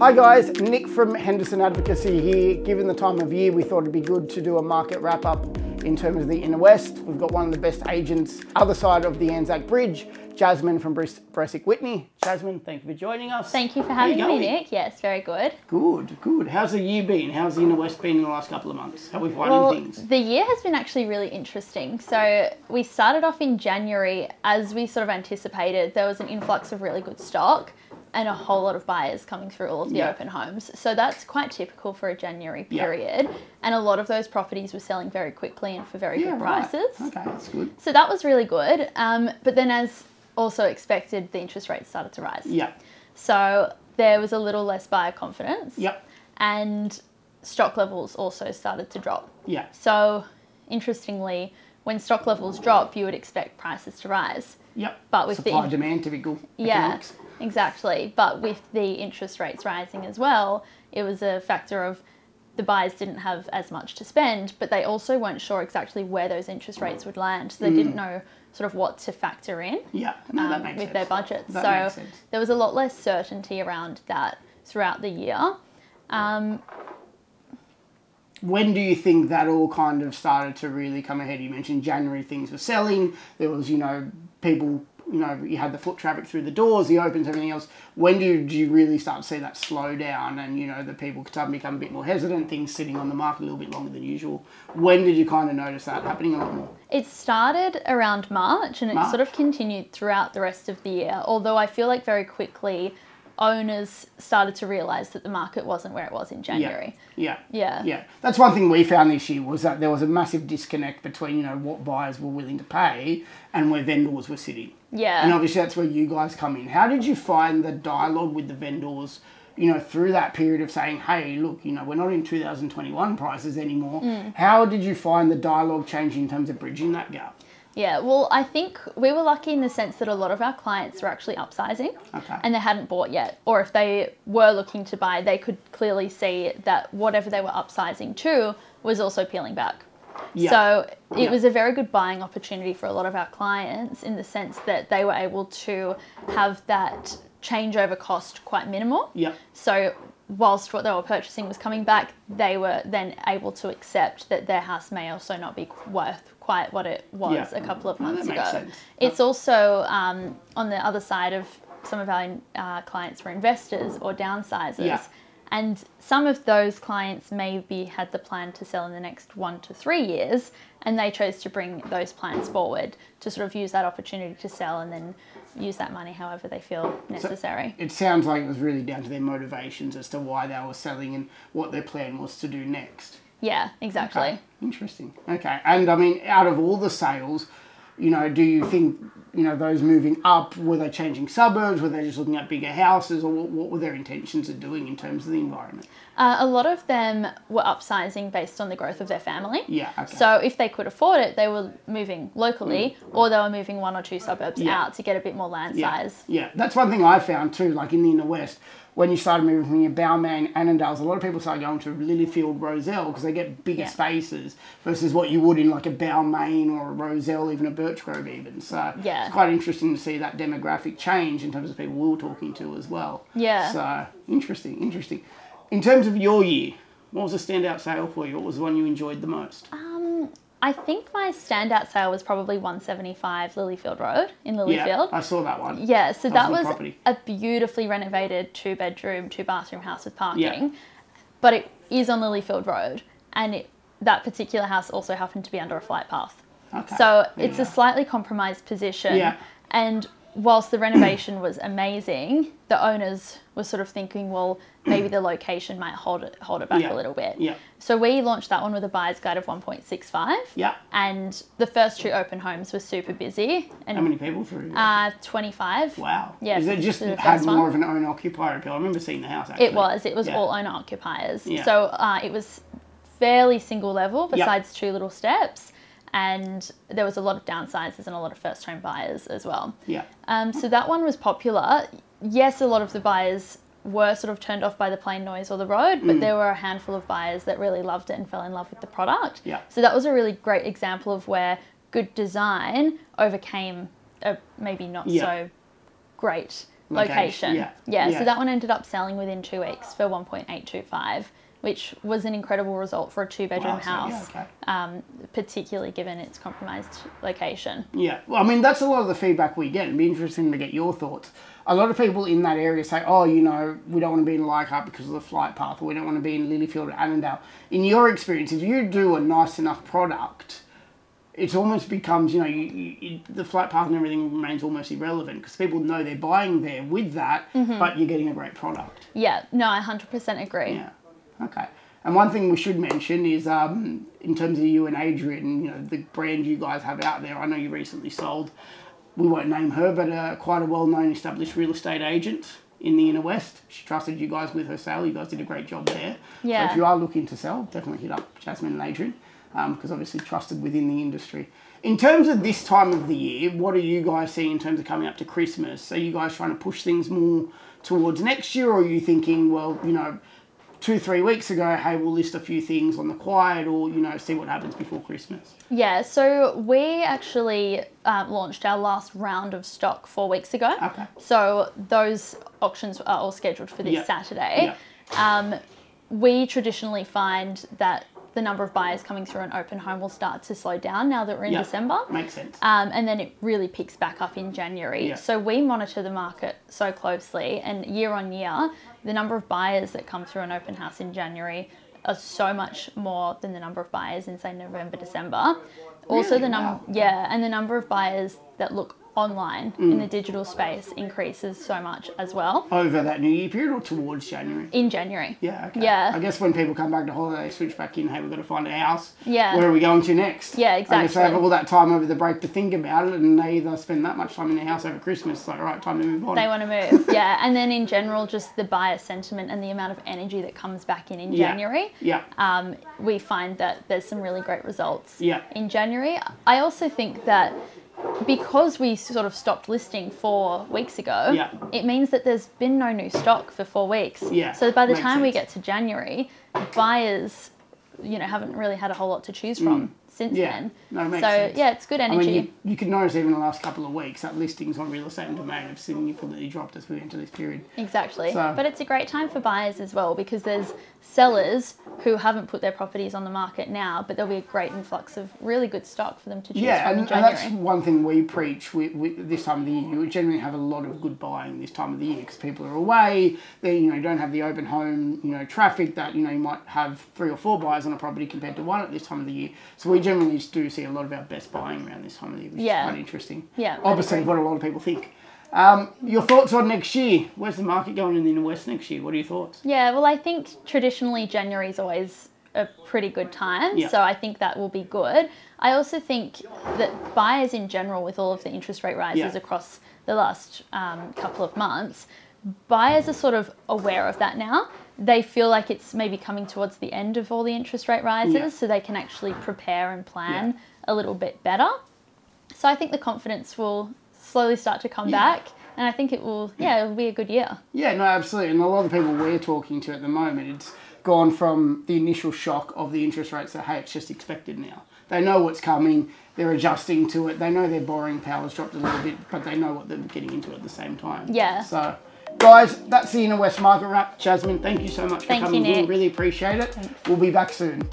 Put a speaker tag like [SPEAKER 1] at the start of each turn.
[SPEAKER 1] Hi guys, Nick from Henderson Advocacy here. Given the time of year, we thought it'd be good to do a market wrap up in terms of the inner west. We've got one of the best agents other side of the Anzac Bridge, Jasmine from Bresic Whitney. Jasmine, thank you for joining us.
[SPEAKER 2] Thank you for
[SPEAKER 1] How you
[SPEAKER 2] having me? Nick. Yes, very good.
[SPEAKER 1] Good, good. How's the year been? How's the inner west been in the last couple of months? How are we finding
[SPEAKER 2] Well,
[SPEAKER 1] things?
[SPEAKER 2] the year has been actually really interesting. So we started off in January as we sort of anticipated. There was an influx of really good stock and a whole lot of buyers coming through all of the
[SPEAKER 1] Yeah.
[SPEAKER 2] open homes. So that's quite typical for a January
[SPEAKER 1] Yeah.
[SPEAKER 2] period. And a lot of those properties were selling very quickly and for very
[SPEAKER 1] Yeah,
[SPEAKER 2] good
[SPEAKER 1] right.
[SPEAKER 2] prices.
[SPEAKER 1] Okay, that's good.
[SPEAKER 2] So that was really good. Um, but then, as also expected, the interest rates started to rise.
[SPEAKER 1] Yeah,
[SPEAKER 2] So there was a little less buyer confidence.
[SPEAKER 1] yep,
[SPEAKER 2] and stock levels also started to drop.
[SPEAKER 1] yeah,
[SPEAKER 2] So, interestingly, when stock levels drop, you would expect prices to rise.
[SPEAKER 1] yep.
[SPEAKER 2] But with the
[SPEAKER 1] Supply
[SPEAKER 2] in-
[SPEAKER 1] demand typical.
[SPEAKER 2] Yeah,
[SPEAKER 1] economics.
[SPEAKER 2] Exactly. But with the interest rates rising as well, it was a factor of the buyers didn't have as much to spend, but they also weren't sure exactly where those interest rates would land. So they didn't know sort of what to factor in
[SPEAKER 1] Yeah, no, that
[SPEAKER 2] um, with
[SPEAKER 1] sense.
[SPEAKER 2] their budgets.
[SPEAKER 1] That
[SPEAKER 2] so there was a lot less certainty around that throughout the year. Um,
[SPEAKER 1] when do you think that all kind of started to really come ahead? You mentioned January things were selling. There was, you know, people, you know, you had the foot traffic through the doors, the opens, everything else. When did you really start to see that slow down and, you know, the people start to become a bit more hesitant, things sitting on the market a little bit longer than usual? When did you kind of notice that happening a lot more?
[SPEAKER 2] It started around March and it
[SPEAKER 1] March.
[SPEAKER 2] sort of continued throughout the rest of the year. Although I feel like very quickly owners started to realise that the market wasn't where it was in January.
[SPEAKER 1] Yeah.
[SPEAKER 2] Yeah.
[SPEAKER 1] Yeah, that's one thing we found this year was that there was a massive disconnect between you know what buyers were willing to pay and where vendors were sitting.
[SPEAKER 2] Yeah.
[SPEAKER 1] And obviously that's where you guys come in. How did you find the dialogue with the vendors? You know, through that period of saying, "Hey, look, you know, we're not in 2021 prices anymore."
[SPEAKER 2] Mm.
[SPEAKER 1] How did you find the dialogue changing in terms of bridging that gap?
[SPEAKER 2] Yeah, well, I think we were lucky in the sense that a lot of our clients were actually upsizing
[SPEAKER 1] Okay.
[SPEAKER 2] and they hadn't bought yet. Or if they were looking to buy, they could clearly see that whatever they were upsizing to was also peeling back.
[SPEAKER 1] Yeah.
[SPEAKER 2] So it
[SPEAKER 1] Yeah.
[SPEAKER 2] was a very good buying opportunity for a lot of our clients in the sense that they were able to have that changeover cost quite minimal.
[SPEAKER 1] Yeah.
[SPEAKER 2] So whilst what they were purchasing was coming back, they were then able to accept that their house may also not be worth quite what it was
[SPEAKER 1] Yeah.
[SPEAKER 2] a couple of months ago. It's also um, on the other side of some of our uh, clients were investors or downsizers.
[SPEAKER 1] Yeah.
[SPEAKER 2] And some of those clients maybe had the plan to sell in the next one to three years, and they chose to bring those plans forward to sort of use that opportunity to sell and then use that money however they feel necessary.
[SPEAKER 1] It sounds like it was really down to their motivations as to why they were selling and what their plan was to do next.
[SPEAKER 2] yeah, exactly.
[SPEAKER 1] Okay, interesting. Okay, and I mean, out of all the sales, you know, do you think you know those moving up were they changing suburbs? Were they just looking at bigger houses, or what, what were their intentions of doing in terms of the environment?
[SPEAKER 2] Uh, a lot of them were upsizing based on the growth of their family.
[SPEAKER 1] Yeah. Okay.
[SPEAKER 2] So if they could afford it, they were moving locally, or they were moving one or two suburbs
[SPEAKER 1] Mm. Yeah.
[SPEAKER 2] out to get a bit more land
[SPEAKER 1] yeah,
[SPEAKER 2] size.
[SPEAKER 1] yeah, that's one thing I found too. Like in the inner west, when you started moving from your Balmain, Annandales, a lot of people started going to Lilyfield, Rozelle because they get bigger
[SPEAKER 2] Yeah.
[SPEAKER 1] spaces versus what you would in like a Balmain or a Rozelle, even a Birchgrove, even. So
[SPEAKER 2] Yeah.
[SPEAKER 1] it's quite interesting to see that demographic change in terms of people we were talking to as well.
[SPEAKER 2] Yeah.
[SPEAKER 1] So interesting, interesting. In terms of your year, what was a standout sale for you? What was the one you enjoyed the most?
[SPEAKER 2] Um, I think my standout sale was probably 175 Lilyfield Road in
[SPEAKER 1] yeah,
[SPEAKER 2] Lilyfield.
[SPEAKER 1] I saw that one.
[SPEAKER 2] Yeah, so
[SPEAKER 1] That
[SPEAKER 2] that
[SPEAKER 1] was
[SPEAKER 2] was a beautifully renovated two bedroom, two bathroom house with parking.
[SPEAKER 1] Yeah.
[SPEAKER 2] But it is on Lilyfield Road, and it, that particular house also happened to be under a flight path.
[SPEAKER 1] Okay.
[SPEAKER 2] So it's
[SPEAKER 1] you
[SPEAKER 2] a slightly compromised position.
[SPEAKER 1] Yeah.
[SPEAKER 2] And whilst the renovation was amazing, the owners were sort of thinking, well, maybe the location might hold it hold it back
[SPEAKER 1] Yeah.
[SPEAKER 2] a little bit.
[SPEAKER 1] Yeah.
[SPEAKER 2] So we launched that one with a buyer's guide of 1.65.
[SPEAKER 1] Yeah.
[SPEAKER 2] And the first two open homes were super busy. And
[SPEAKER 1] How many people through?
[SPEAKER 2] uh, 25.
[SPEAKER 1] Wow.
[SPEAKER 2] Yeah,
[SPEAKER 1] Is it just had more
[SPEAKER 2] one.
[SPEAKER 1] of an owner occupier appeal? I remember seeing the house actually.
[SPEAKER 2] It was. It was
[SPEAKER 1] Yeah.
[SPEAKER 2] all owner occupiers.
[SPEAKER 1] Yeah.
[SPEAKER 2] So uh, it was fairly single level,
[SPEAKER 1] Yep.
[SPEAKER 2] besides two little steps, and there was a lot of downsizers and a lot of first home buyers as well.
[SPEAKER 1] Yeah.
[SPEAKER 2] Um, so that one was popular. Yes, a lot of the buyers were sort of turned off by the plane noise or the road,
[SPEAKER 1] Mm.
[SPEAKER 2] but there were a handful of buyers that really loved it and fell in love with the product.
[SPEAKER 1] Yeah.
[SPEAKER 2] So that was a really great example of where good design overcame a maybe not
[SPEAKER 1] Yeah.
[SPEAKER 2] so great location.
[SPEAKER 1] Yeah.
[SPEAKER 2] Yeah,
[SPEAKER 1] Yeah.
[SPEAKER 2] so that one ended up selling within two weeks for 1.825, which was an incredible result for a two bedroom
[SPEAKER 1] Wow, so, yeah,
[SPEAKER 2] house,
[SPEAKER 1] okay.
[SPEAKER 2] um, particularly given its compromised location.
[SPEAKER 1] Yeah, well, I mean, that's a lot of the feedback we get. It'd be interesting to get your thoughts. A lot of people in that area say, oh, you know, we don't want to be in Leichhardt because of the flight path, or we don't want to be in Lilyfield or Annandale. In your experience, if you do a nice enough product, it almost becomes, you know, you, you, the flight path and everything remains almost irrelevant because people know they're buying there with that, but you're getting a great product.
[SPEAKER 2] Yeah, no, I 100% agree.
[SPEAKER 1] Yeah. Okay. And one thing we should mention is, um, in terms of you and Adrian, you know, the brand you guys have out there. I know you recently sold. We won't name her, but uh, quite a well-known established real estate agent in the inner west. She trusted you guys with her sale. You guys did a great job there.
[SPEAKER 2] Yeah.
[SPEAKER 1] So if you are looking to sell, definitely hit up Jasmine and Adrian, because obviously trusted within the industry. In terms of this time of the year, what are you guys seeing in terms of coming up to Christmas? Are you guys trying to push things more towards next year, or are you thinking, well, you know, two, three weeks ago, hey, we'll list a few things on the quiet, or you know, see what happens before Christmas?
[SPEAKER 2] Yeah, so we actually um, launched our last round of stock four weeks ago.
[SPEAKER 1] Okay.
[SPEAKER 2] So those auctions are all scheduled for this
[SPEAKER 1] Yeah.
[SPEAKER 2] Saturday. Um, we traditionally find that the number of buyers coming through an open home will start to slow down now that we're in
[SPEAKER 1] Yeah.
[SPEAKER 2] December.
[SPEAKER 1] Makes sense.
[SPEAKER 2] Um, and then it really picks back up in January.
[SPEAKER 1] Yeah.
[SPEAKER 2] So we monitor the market so closely, and year on year, the number of buyers that come through an open house in January are so much more than the number of buyers in say November, December. Also,
[SPEAKER 1] Really?
[SPEAKER 2] the number
[SPEAKER 1] Wow.
[SPEAKER 2] yeah, and the number of buyers that look online in
[SPEAKER 1] Mm.
[SPEAKER 2] the digital space increases so much as well
[SPEAKER 1] Over that New Year period or towards January?
[SPEAKER 2] in January.
[SPEAKER 1] Yeah, okay.
[SPEAKER 2] Yeah.
[SPEAKER 1] I guess when people come back to holiday, they switch back in, hey, we've got to find a house.
[SPEAKER 2] Yeah.
[SPEAKER 1] Where are we going to next?
[SPEAKER 2] Yeah,
[SPEAKER 1] I so they have all that time over the break to think about it, and they either spend that much time in their house over Christmas, like, all right, time to move on.
[SPEAKER 2] They want to move, yeah. And then in general, just the buyer sentiment and the amount of energy that comes back in in
[SPEAKER 1] Yeah.
[SPEAKER 2] January.
[SPEAKER 1] yeah.
[SPEAKER 2] um, we find that there's some really great results
[SPEAKER 1] Yeah.
[SPEAKER 2] in January. I also think that because we sort of stopped listing four weeks ago,
[SPEAKER 1] Yeah.
[SPEAKER 2] it means that there's been no new stock for four weeks.
[SPEAKER 1] Yeah,
[SPEAKER 2] So by the time we get to January, buyers, you know, haven't really had a whole lot to choose from since.
[SPEAKER 1] Yeah.
[SPEAKER 2] then.
[SPEAKER 1] No,
[SPEAKER 2] so
[SPEAKER 1] sense.
[SPEAKER 2] yeah, it's good
[SPEAKER 1] I
[SPEAKER 2] energy.
[SPEAKER 1] mean, you, you could notice even the last couple of weeks that listings on real estate and domain have significantly dropped as we enter this period.
[SPEAKER 2] Exactly.
[SPEAKER 1] So-
[SPEAKER 2] But it's a great time for buyers as well because there's sellers who haven't put their properties on the market now, but there'll be a great influx of really good stock for them to choose
[SPEAKER 1] Yeah,
[SPEAKER 2] from
[SPEAKER 1] and, and that's one thing we preach with, with this time of the year. We generally have a lot of good buying this time of the year because people are away. They you know don't have the open home you know traffic that you know you might have three or four buyers on a property compared to one at this time of the year. So we generally you do see a lot of our best buying around this time of year, which
[SPEAKER 2] Yeah.
[SPEAKER 1] is quite interesting.
[SPEAKER 2] Yeah,
[SPEAKER 1] opposite of what a lot of people think. Um, your thoughts on next year? Where's the market going in the west next year? What are your thoughts?
[SPEAKER 2] Yeah, well, I think traditionally January is always a pretty good time,
[SPEAKER 1] Yeah.
[SPEAKER 2] so I think that will be good. I also think that buyers in general, with all of the interest rate rises
[SPEAKER 1] Yeah.
[SPEAKER 2] across the last um, couple of months, buyers are sort of aware of that now. They feel like it's maybe coming towards the end of all the interest rate rises,
[SPEAKER 1] Yeah.
[SPEAKER 2] so they can actually prepare and plan a little bit better. So I think the confidence will slowly start to come
[SPEAKER 1] Yeah.
[SPEAKER 2] back, and I think it will, yeah, it'll be a good year.
[SPEAKER 1] Yeah, no, absolutely. And a lot of the people we're talking to at the moment, it's gone from the initial shock of the interest rates that, hey, it's just expected now. They know what's coming, they're adjusting to it, they know their borrowing power's dropped a little bit, but they know what they're getting into at the same time.
[SPEAKER 2] Yeah.
[SPEAKER 1] So, guys, that's the Inner West Market Wrap. Jasmine, thank you so much for
[SPEAKER 2] Thank you,
[SPEAKER 1] coming in.
[SPEAKER 2] Nick.
[SPEAKER 1] Really appreciate it. We'll be back soon.